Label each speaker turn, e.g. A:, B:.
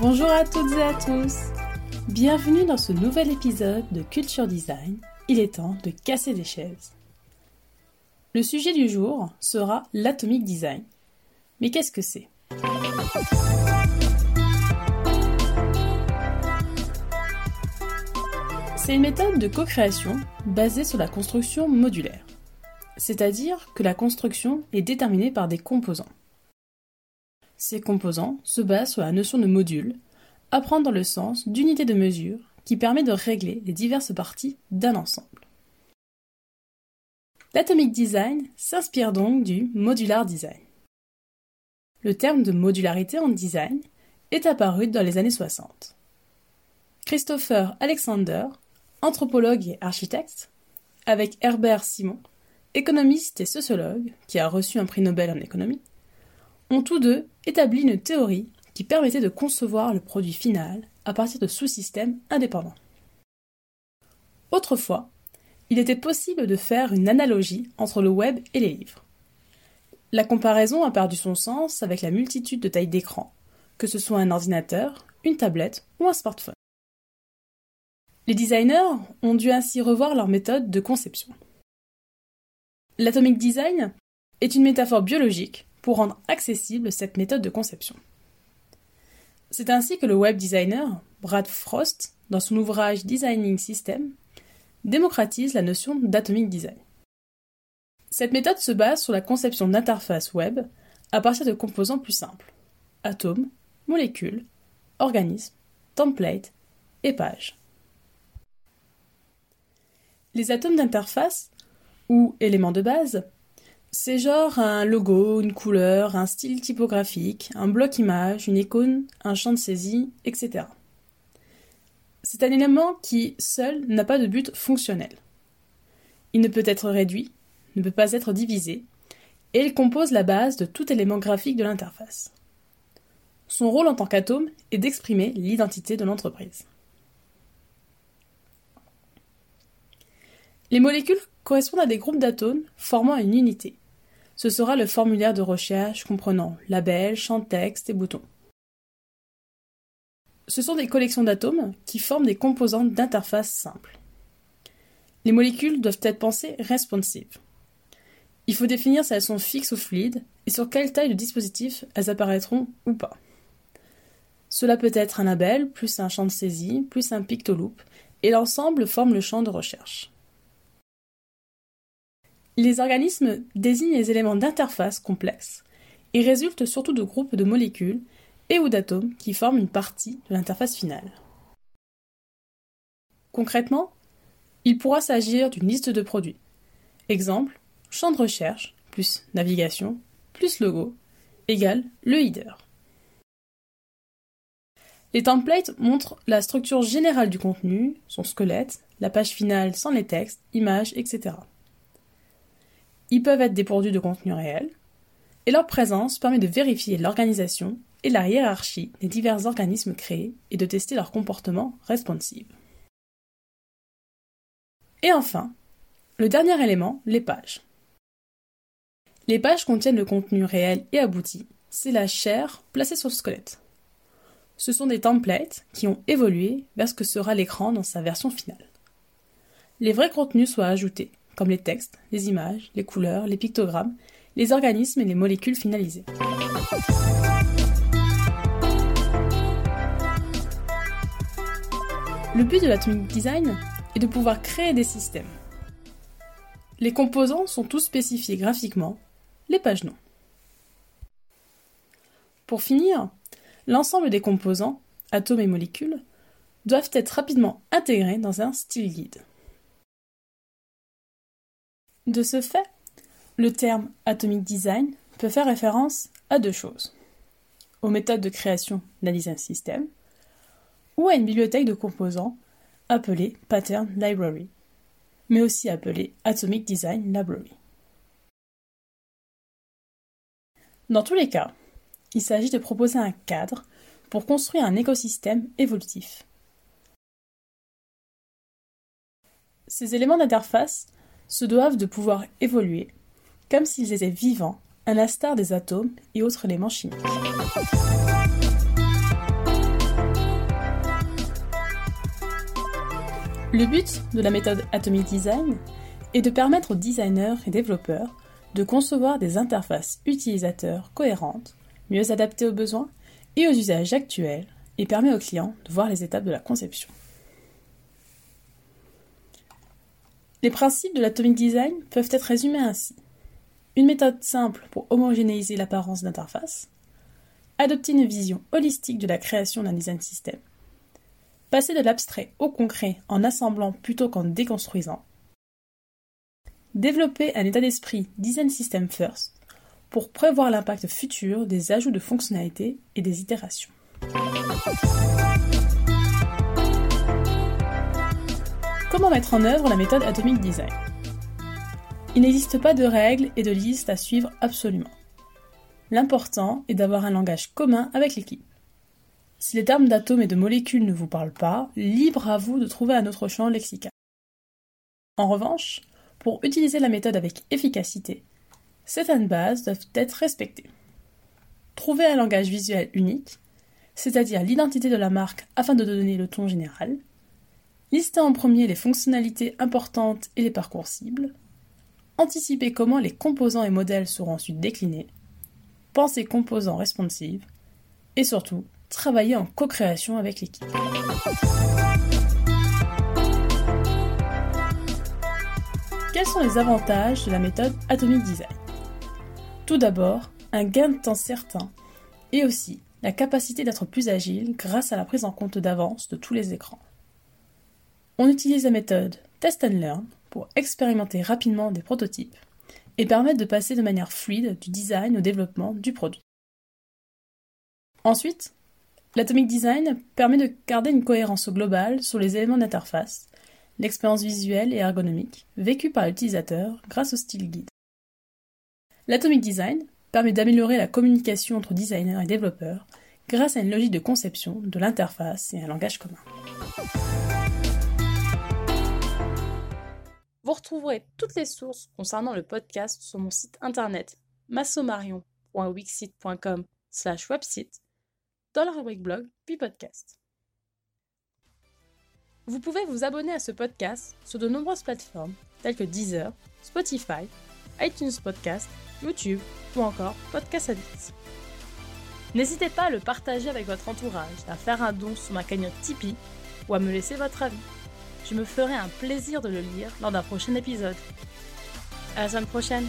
A: Bonjour à toutes et à tous Bienvenue dans ce nouvel épisode de Culture Design. Il est temps de casser des chaises. Le sujet du jour sera l'atomic design. Mais qu'est-ce que c'est? C'est une méthode de co-création basée sur la construction modulaire. C'est-à-dire que la construction est déterminée par des composants. Ces composants se basent sur la notion de module, apprendre dans le sens d'unité de mesure qui permet de régler les diverses parties d'un ensemble. L'atomic design s'inspire donc du modular design. Le terme de modularité en design est apparu dans les années 60. Christopher Alexander anthropologue et architecte, avec Herbert Simon, économiste et sociologue, qui a reçu un prix Nobel en économie, ont tous deux établi une théorie qui permettait de concevoir le produit final à partir de sous-systèmes indépendants. Autrefois, il était possible de faire une analogie entre le web et les livres. La comparaison a perdu son sens avec la multitude de tailles d'écran, que ce soit un ordinateur, une tablette ou un smartphone. Les designers ont dû ainsi revoir leur méthode de conception. L'atomic design est une métaphore biologique pour rendre accessible cette méthode de conception. C'est ainsi que le web designer Brad Frost, dans son ouvrage Designing System, démocratise la notion d'atomic design. Cette méthode se base sur la conception d'interfaces web à partir de composants plus simples atomes, molécules, organismes, templates et pages. Les atomes d'interface, ou éléments de base, c'est genre un logo, une couleur, un style typographique, un bloc image, une icône, un champ de saisie, etc. C'est un élément qui, seul, n'a pas de but fonctionnel. Il ne peut être réduit, ne peut pas être divisé, et il compose la base de tout élément graphique de l'interface. Son rôle en tant qu'atome est d'exprimer l'identité de l'entreprise. Les molécules correspondent à des groupes d'atomes formant une unité. Ce sera le formulaire de recherche comprenant label, champ de texte et boutons. Ce sont des collections d'atomes qui forment des composantes d'interface simples. Les molécules doivent être pensées responsives. Il faut définir si elles sont fixes ou fluides et sur quelle taille de dispositif elles apparaîtront ou pas. Cela peut être un label, plus un champ de saisie, plus un pictoloop, et l'ensemble forme le champ de recherche. Les organismes désignent les éléments d'interface complexes et résultent surtout de groupes de molécules et ou d'atomes qui forment une partie de l'interface finale. Concrètement, il pourra s'agir d'une liste de produits. Exemple, champ de recherche plus navigation plus logo égale le header. Les templates montrent la structure générale du contenu, son squelette, la page finale sans les textes, images, etc. Ils peuvent être dépourvus de contenu réel, et leur présence permet de vérifier l'organisation et la hiérarchie des divers organismes créés et de tester leur comportement responsive. Et enfin, le dernier élément, les pages. Les pages contiennent le contenu réel et abouti, c'est la chair placée sur le squelette. Ce sont des templates qui ont évolué vers ce que sera l'écran dans sa version finale. Les vrais contenus soient ajoutés, comme les textes, les images, les couleurs, les pictogrammes, les organismes et les molécules finalisées. Le but de l'atomic design est de pouvoir créer des systèmes. Les composants sont tous spécifiés graphiquement, les pages non. Pour finir, l'ensemble des composants, atomes et molécules, doivent être rapidement intégrés dans un style guide. De ce fait, le terme atomic design peut faire référence à deux choses aux méthodes de création d'un design system ou à une bibliothèque de composants appelée Pattern Library, mais aussi appelée Atomic Design Library. Dans tous les cas, il s'agit de proposer un cadre pour construire un écosystème évolutif. Ces éléments d'interface se doivent de pouvoir évoluer, comme s'ils étaient vivants à l'instar des atomes et autres éléments chimiques. Le but de la méthode Atomic Design est de permettre aux designers et développeurs de concevoir des interfaces utilisateurs cohérentes, mieux adaptées aux besoins et aux usages actuels, et permet aux clients de voir les étapes de la conception. Les principes de l'Atomic Design peuvent être résumés ainsi. Une méthode simple pour homogénéiser l'apparence d'interface, adopter une vision holistique de la création d'un design système, passer de l'abstrait au concret en assemblant plutôt qu'en déconstruisant, développer un état d'esprit design system first pour prévoir l'impact futur des ajouts de fonctionnalités et des itérations. Comment mettre en œuvre la méthode Atomic Design Il n'existe pas de règles et de listes à suivre absolument. L'important est d'avoir un langage commun avec l'équipe. Si les termes d'atomes et de molécules ne vous parlent pas, libre à vous de trouver un autre champ lexical. En revanche, pour utiliser la méthode avec efficacité, certaines bases doivent être respectées. Trouver un langage visuel unique, c'est-à-dire l'identité de la marque afin de donner le ton général, lister en premier les fonctionnalités importantes et les parcours cibles, anticiper comment les composants et modèles seront ensuite déclinés, penser composants responsives, et surtout travailler en co-création avec l'équipe. Quels sont les avantages de la méthode Atomic Design? Tout d'abord, un gain de temps certain et aussi la capacité d'être plus agile grâce à la prise en compte d'avance de tous les écrans. On utilise la méthode Test and Learn pour expérimenter rapidement des prototypes et permettre de passer de manière fluide du design au développement du produit. Ensuite, l'Atomic Design permet de garder une cohérence globale sur les éléments d'interface, l'expérience visuelle et ergonomique vécue par l'utilisateur grâce au style guide. L'Atomic Design permet d'améliorer la communication entre designers et développeurs grâce à une logique de conception de l'interface et un langage commun. Vous retrouverez toutes les sources concernant le podcast sur mon site internet massomarion.wixit.com slash website dans la rubrique blog puis podcast. Vous pouvez vous abonner à ce podcast sur de nombreuses plateformes telles que Deezer, Spotify, iTunes Podcast, YouTube ou encore Podcast Addict. N'hésitez pas à le partager avec votre entourage, à faire un don sur ma cagnotte Tipeee ou à me laisser votre avis je me ferai un plaisir de le lire lors d'un prochain épisode. À la semaine prochaine